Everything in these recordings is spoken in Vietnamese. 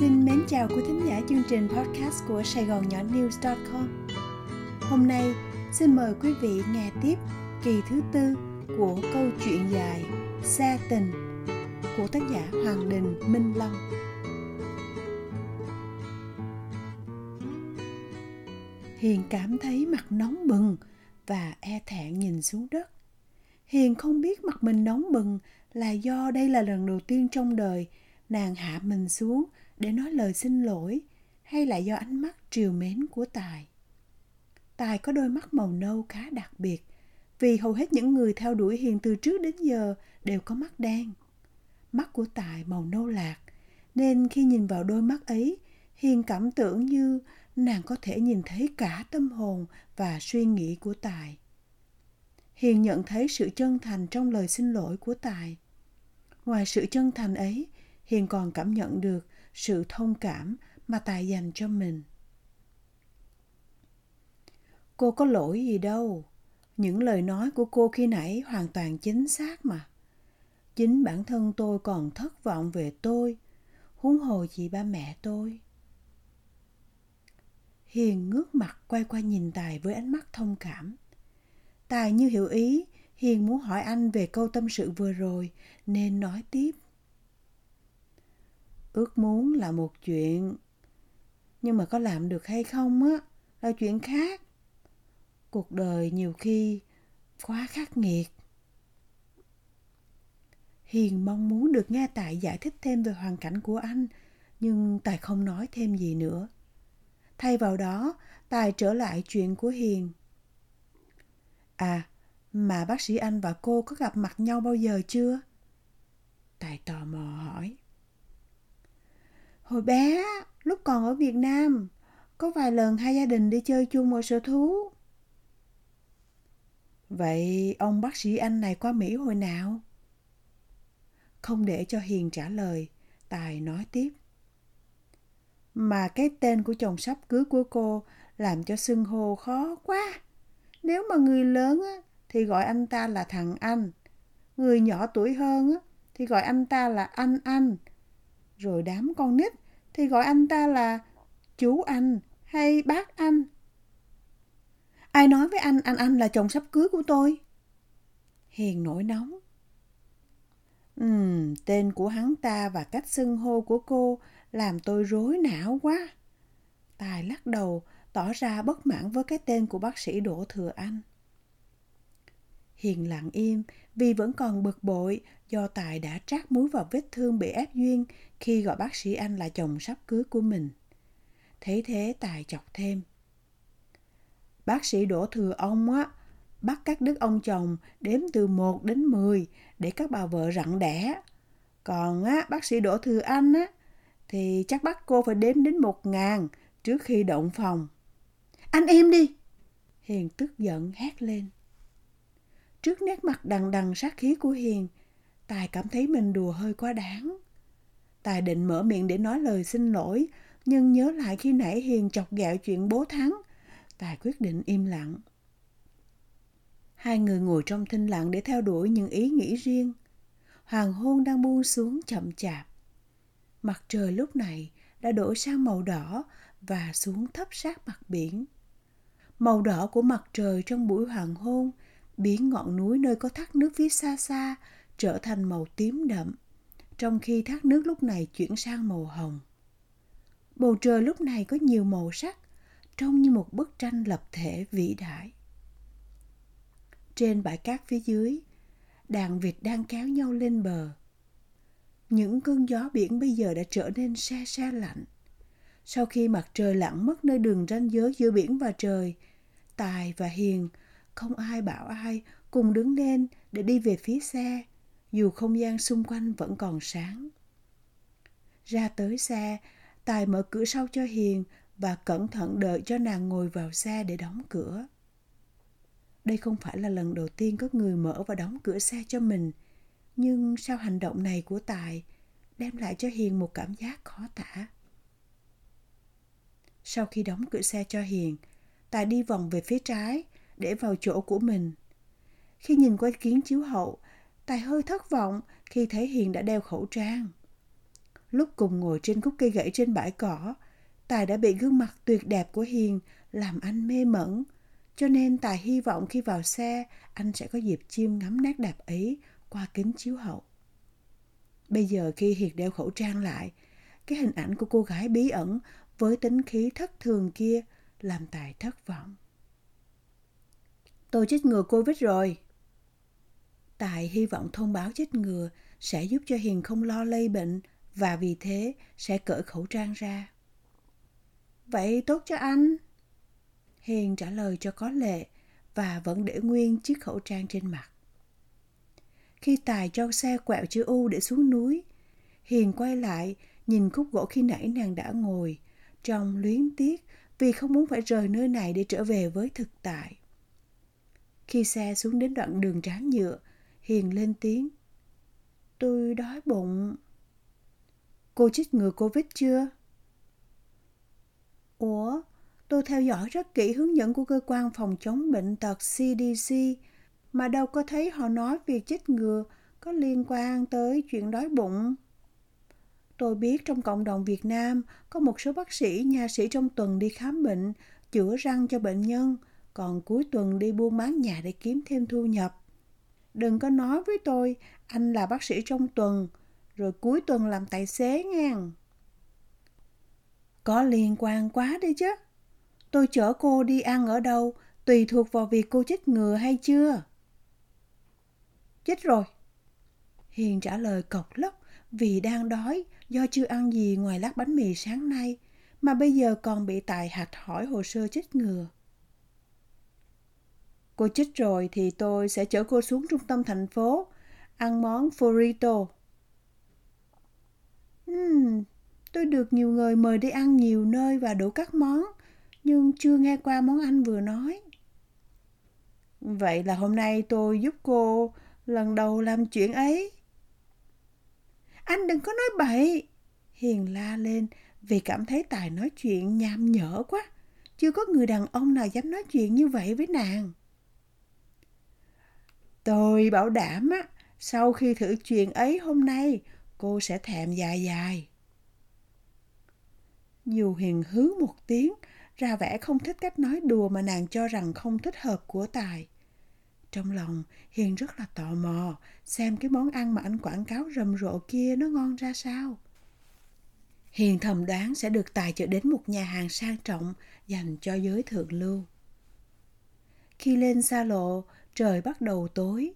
Xin mến chào quý thính giả chương trình podcast của Sài Gòn Nhỏ News.com Hôm nay, xin mời quý vị nghe tiếp kỳ thứ tư của câu chuyện dài Xa tình của tác giả Hoàng Đình Minh Long Hiền cảm thấy mặt nóng bừng và e thẹn nhìn xuống đất. Hiền không biết mặt mình nóng bừng là do đây là lần đầu tiên trong đời nàng hạ mình xuống để nói lời xin lỗi hay là do ánh mắt triều mến của Tài. Tài có đôi mắt màu nâu khá đặc biệt vì hầu hết những người theo đuổi Hiền từ trước đến giờ đều có mắt đen. Mắt của Tài màu nâu lạc nên khi nhìn vào đôi mắt ấy Hiền cảm tưởng như nàng có thể nhìn thấy cả tâm hồn và suy nghĩ của Tài. Hiền nhận thấy sự chân thành trong lời xin lỗi của Tài. Ngoài sự chân thành ấy, Hiền còn cảm nhận được sự thông cảm mà Tài dành cho mình. Cô có lỗi gì đâu. Những lời nói của cô khi nãy hoàn toàn chính xác mà. Chính bản thân tôi còn thất vọng về tôi, huống hồ gì ba mẹ tôi. Hiền ngước mặt quay qua nhìn Tài với ánh mắt thông cảm. Tài như hiểu ý, Hiền muốn hỏi anh về câu tâm sự vừa rồi nên nói tiếp. Ước muốn là một chuyện, nhưng mà có làm được hay không á là chuyện khác. Cuộc đời nhiều khi quá khắc nghiệt. Hiền mong muốn được nghe Tài giải thích thêm về hoàn cảnh của anh, nhưng Tài không nói thêm gì nữa. Thay vào đó, Tài trở lại chuyện của Hiền. À, mà bác sĩ anh và cô có gặp mặt nhau bao giờ chưa? Tài tò mò hỏi. Hồi bé, lúc còn ở Việt Nam, có vài lần hai gia đình đi chơi chung ở sở thú. Vậy ông bác sĩ anh này qua Mỹ hồi nào? Không để cho Hiền trả lời, Tài nói tiếp. Mà cái tên của chồng sắp cưới của cô làm cho xưng hô khó quá. Nếu mà người lớn á, thì gọi anh ta là thằng anh. Người nhỏ tuổi hơn á, thì gọi anh ta là anh anh. Rồi đám con nít thì gọi anh ta là chú anh hay bác anh. Ai nói với anh anh anh là chồng sắp cưới của tôi? Hiền nổi nóng. Ừm, tên của hắn ta và cách xưng hô của cô làm tôi rối não quá. Tài lắc đầu, tỏ ra bất mãn với cái tên của bác sĩ Đỗ Thừa Anh. Hiền lặng im vì vẫn còn bực bội do Tài đã trát muối vào vết thương bị ép duyên khi gọi bác sĩ Anh là chồng sắp cưới của mình. Thế thế Tài chọc thêm. Bác sĩ đổ Thừa Ông á, bắt các đức ông chồng đếm từ 1 đến 10 để các bà vợ rặn đẻ. Còn á, bác sĩ Đỗ Thừa Anh á, thì chắc bắt cô phải đếm đến một ngàn trước khi động phòng. Anh im đi! Hiền tức giận hét lên. Trước nét mặt đằng đằng sát khí của Hiền, Tài cảm thấy mình đùa hơi quá đáng. Tài định mở miệng để nói lời xin lỗi, nhưng nhớ lại khi nãy Hiền chọc ghẹo chuyện bố thắng, Tài quyết định im lặng. Hai người ngồi trong thinh lặng để theo đuổi những ý nghĩ riêng. Hoàng hôn đang buông xuống chậm chạp. Mặt trời lúc này đã đổi sang màu đỏ và xuống thấp sát mặt biển. Màu đỏ của mặt trời trong buổi hoàng hôn biến ngọn núi nơi có thác nước phía xa xa trở thành màu tím đậm, trong khi thác nước lúc này chuyển sang màu hồng. Bầu trời lúc này có nhiều màu sắc, trông như một bức tranh lập thể vĩ đại. Trên bãi cát phía dưới, đàn vịt đang kéo nhau lên bờ. Những cơn gió biển bây giờ đã trở nên se se lạnh. Sau khi mặt trời lặn mất nơi đường ranh giới giữa biển và trời, Tài và Hiền không ai bảo ai cùng đứng lên để đi về phía xe, dù không gian xung quanh vẫn còn sáng. Ra tới xe, Tài mở cửa sau cho Hiền và cẩn thận đợi cho nàng ngồi vào xe để đóng cửa. Đây không phải là lần đầu tiên có người mở và đóng cửa xe cho mình, nhưng sau hành động này của Tài đem lại cho Hiền một cảm giác khó tả. Sau khi đóng cửa xe cho Hiền, Tài đi vòng về phía trái để vào chỗ của mình. Khi nhìn qua kiến chiếu hậu, Tài hơi thất vọng khi thấy Hiền đã đeo khẩu trang. Lúc cùng ngồi trên khúc cây gãy trên bãi cỏ, Tài đã bị gương mặt tuyệt đẹp của Hiền làm anh mê mẩn. Cho nên Tài hy vọng khi vào xe, anh sẽ có dịp chiêm ngắm nét đẹp ấy qua kính chiếu hậu. Bây giờ khi Hiền đeo khẩu trang lại, cái hình ảnh của cô gái bí ẩn với tính khí thất thường kia làm Tài thất vọng. Tôi chích ngừa Covid rồi. Tài hy vọng thông báo chích ngừa sẽ giúp cho Hiền không lo lây bệnh và vì thế sẽ cởi khẩu trang ra. Vậy tốt cho anh. Hiền trả lời cho có lệ và vẫn để nguyên chiếc khẩu trang trên mặt. Khi Tài cho xe quẹo chữ U để xuống núi, Hiền quay lại nhìn khúc gỗ khi nãy nàng đã ngồi, trong luyến tiếc vì không muốn phải rời nơi này để trở về với thực tại. Khi xe xuống đến đoạn đường tráng nhựa, Hiền lên tiếng. Tôi đói bụng. Cô chích ngừa Covid chưa? Ủa, tôi theo dõi rất kỹ hướng dẫn của cơ quan phòng chống bệnh tật CDC mà đâu có thấy họ nói việc chích ngừa có liên quan tới chuyện đói bụng. Tôi biết trong cộng đồng Việt Nam có một số bác sĩ, nha sĩ trong tuần đi khám bệnh, chữa răng cho bệnh nhân, còn cuối tuần đi buôn bán nhà để kiếm thêm thu nhập. Đừng có nói với tôi anh là bác sĩ trong tuần, rồi cuối tuần làm tài xế ngang. Có liên quan quá đi chứ. Tôi chở cô đi ăn ở đâu tùy thuộc vào việc cô chích ngừa hay chưa. chết rồi. Hiền trả lời cộc lốc vì đang đói do chưa ăn gì ngoài lát bánh mì sáng nay mà bây giờ còn bị tài hạch hỏi hồ sơ chích ngừa. Cô chích rồi thì tôi sẽ chở cô xuống trung tâm thành phố ăn món burrito. Uhm, tôi được nhiều người mời đi ăn nhiều nơi và đủ các món, nhưng chưa nghe qua món anh vừa nói. Vậy là hôm nay tôi giúp cô lần đầu làm chuyện ấy. Anh đừng có nói bậy. Hiền la lên vì cảm thấy Tài nói chuyện nham nhở quá. Chưa có người đàn ông nào dám nói chuyện như vậy với nàng. Tôi bảo đảm á, sau khi thử chuyện ấy hôm nay, cô sẽ thèm dài dài. Dù Hiền hứ một tiếng, ra vẻ không thích cách nói đùa mà nàng cho rằng không thích hợp của Tài. Trong lòng, Hiền rất là tò mò xem cái món ăn mà anh quảng cáo rầm rộ kia nó ngon ra sao. Hiền thầm đoán sẽ được Tài chở đến một nhà hàng sang trọng dành cho giới thượng lưu. Khi lên xa lộ, trời bắt đầu tối.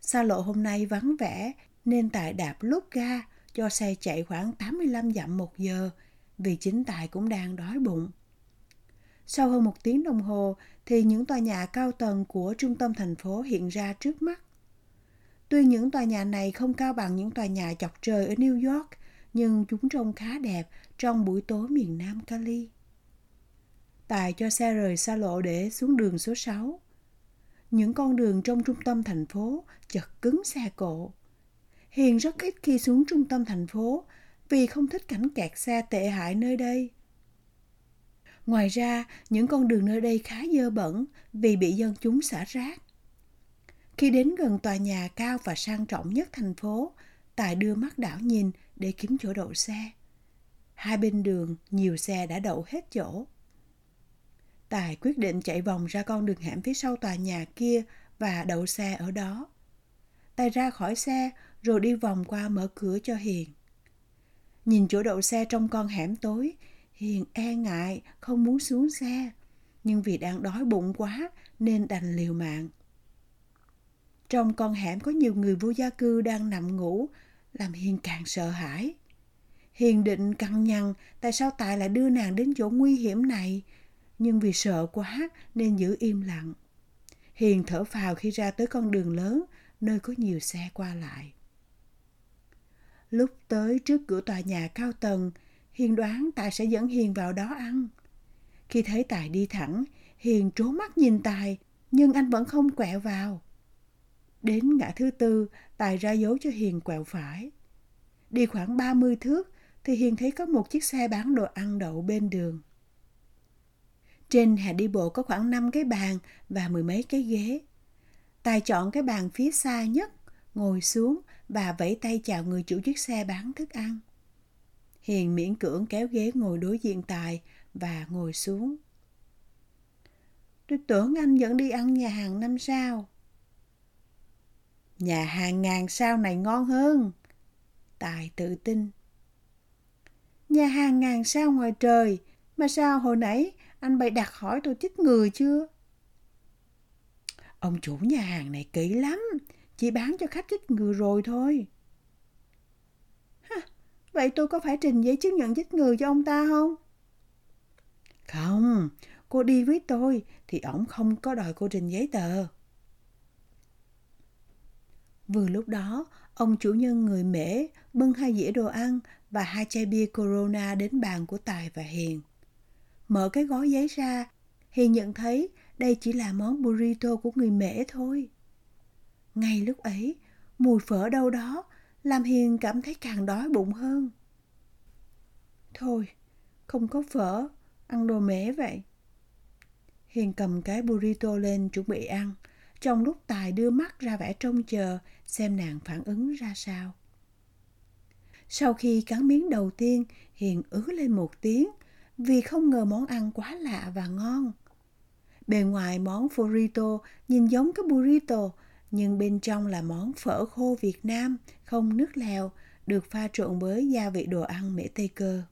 Xa lộ hôm nay vắng vẻ nên Tài đạp lúc ga cho xe chạy khoảng 85 dặm một giờ vì chính Tài cũng đang đói bụng. Sau hơn một tiếng đồng hồ thì những tòa nhà cao tầng của trung tâm thành phố hiện ra trước mắt. Tuy những tòa nhà này không cao bằng những tòa nhà chọc trời ở New York, nhưng chúng trông khá đẹp trong buổi tối miền Nam Cali. Tài cho xe rời xa lộ để xuống đường số 6. Những con đường trong trung tâm thành phố chật cứng xe cộ. Hiền rất ít khi xuống trung tâm thành phố vì không thích cảnh kẹt xe tệ hại nơi đây. Ngoài ra, những con đường nơi đây khá dơ bẩn vì bị dân chúng xả rác. Khi đến gần tòa nhà cao và sang trọng nhất thành phố, Tài đưa mắt đảo nhìn để kiếm chỗ đậu xe. Hai bên đường, nhiều xe đã đậu hết chỗ. Tài quyết định chạy vòng ra con đường hẻm phía sau tòa nhà kia và đậu xe ở đó. Tài ra khỏi xe rồi đi vòng qua mở cửa cho Hiền. Nhìn chỗ đậu xe trong con hẻm tối, Hiền e ngại, không muốn xuống xe. Nhưng vì đang đói bụng quá nên đành liều mạng. Trong con hẻm có nhiều người vô gia cư đang nằm ngủ, làm Hiền càng sợ hãi. Hiền định căng nhằn tại sao Tài lại đưa nàng đến chỗ nguy hiểm này, nhưng vì sợ quá nên giữ im lặng. Hiền thở phào khi ra tới con đường lớn, nơi có nhiều xe qua lại. Lúc tới trước cửa tòa nhà cao tầng, Hiền đoán Tài sẽ dẫn Hiền vào đó ăn. Khi thấy Tài đi thẳng, Hiền trố mắt nhìn Tài, nhưng anh vẫn không quẹo vào. Đến ngã thứ tư, Tài ra dấu cho Hiền quẹo phải. Đi khoảng 30 thước thì Hiền thấy có một chiếc xe bán đồ ăn đậu bên đường. Trên hè đi bộ có khoảng 5 cái bàn và mười mấy cái ghế. Tài chọn cái bàn phía xa nhất, ngồi xuống và vẫy tay chào người chủ chiếc xe bán thức ăn. Hiền miễn cưỡng kéo ghế ngồi đối diện Tài và ngồi xuống. Tôi tưởng anh dẫn đi ăn nhà hàng năm sao. Nhà hàng ngàn sao này ngon hơn. Tài tự tin. Nhà hàng ngàn sao ngoài trời, mà sao hồi nãy anh bày đặt hỏi tôi chích người chưa? Ông chủ nhà hàng này kỹ lắm, chỉ bán cho khách chích người rồi thôi. Hả, vậy tôi có phải trình giấy chứng nhận chích người cho ông ta không? Không, cô đi với tôi thì ổng không có đòi cô trình giấy tờ. Vừa lúc đó, ông chủ nhân người Mễ bưng hai dĩa đồ ăn và hai chai bia Corona đến bàn của Tài và Hiền. Mở cái gói giấy ra, Hiền nhận thấy đây chỉ là món burrito của người Mễ thôi. Ngay lúc ấy, mùi phở đâu đó làm Hiền cảm thấy càng đói bụng hơn. Thôi, không có phở, ăn đồ mễ vậy. Hiền cầm cái burrito lên chuẩn bị ăn, trong lúc Tài đưa mắt ra vẻ trông chờ xem nàng phản ứng ra sao. Sau khi cắn miếng đầu tiên, Hiền ứ lên một tiếng vì không ngờ món ăn quá lạ và ngon. Bề ngoài món burrito nhìn giống cái burrito, nhưng bên trong là món phở khô Việt Nam, không nước lèo, được pha trộn với gia vị đồ ăn mễ Tây Cơ.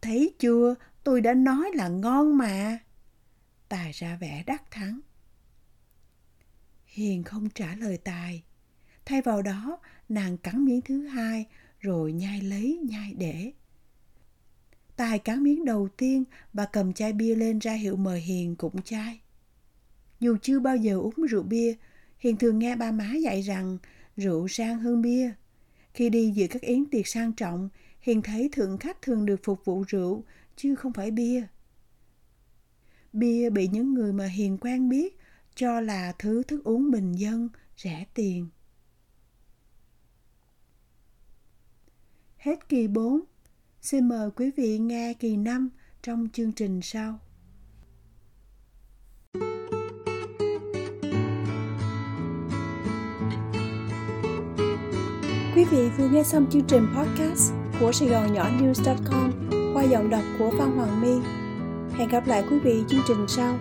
Thấy chưa, tôi đã nói là ngon mà. Tài ra vẻ đắc thắng. Hiền không trả lời Tài. Thay vào đó, nàng cắn miếng thứ hai, rồi nhai lấy, nhai để. Tài cắn miếng đầu tiên và cầm chai bia lên ra hiệu mời Hiền cũng chai. Dù chưa bao giờ uống rượu bia, Hiền thường nghe ba má dạy rằng rượu sang hơn bia. Khi đi dự các yến tiệc sang trọng, Hiền thấy thượng khách thường được phục vụ rượu, chứ không phải bia. Bia bị những người mà Hiền quen biết cho là thứ thức uống bình dân, rẻ tiền. Hết kỳ 4. Xin mời quý vị nghe kỳ 5 trong chương trình sau. Quý vị vừa nghe xong chương trình podcast của Sài Gòn Nhỏ News.com qua giọng đọc của Phan Hoàng My. Hẹn gặp lại quý vị chương trình sau.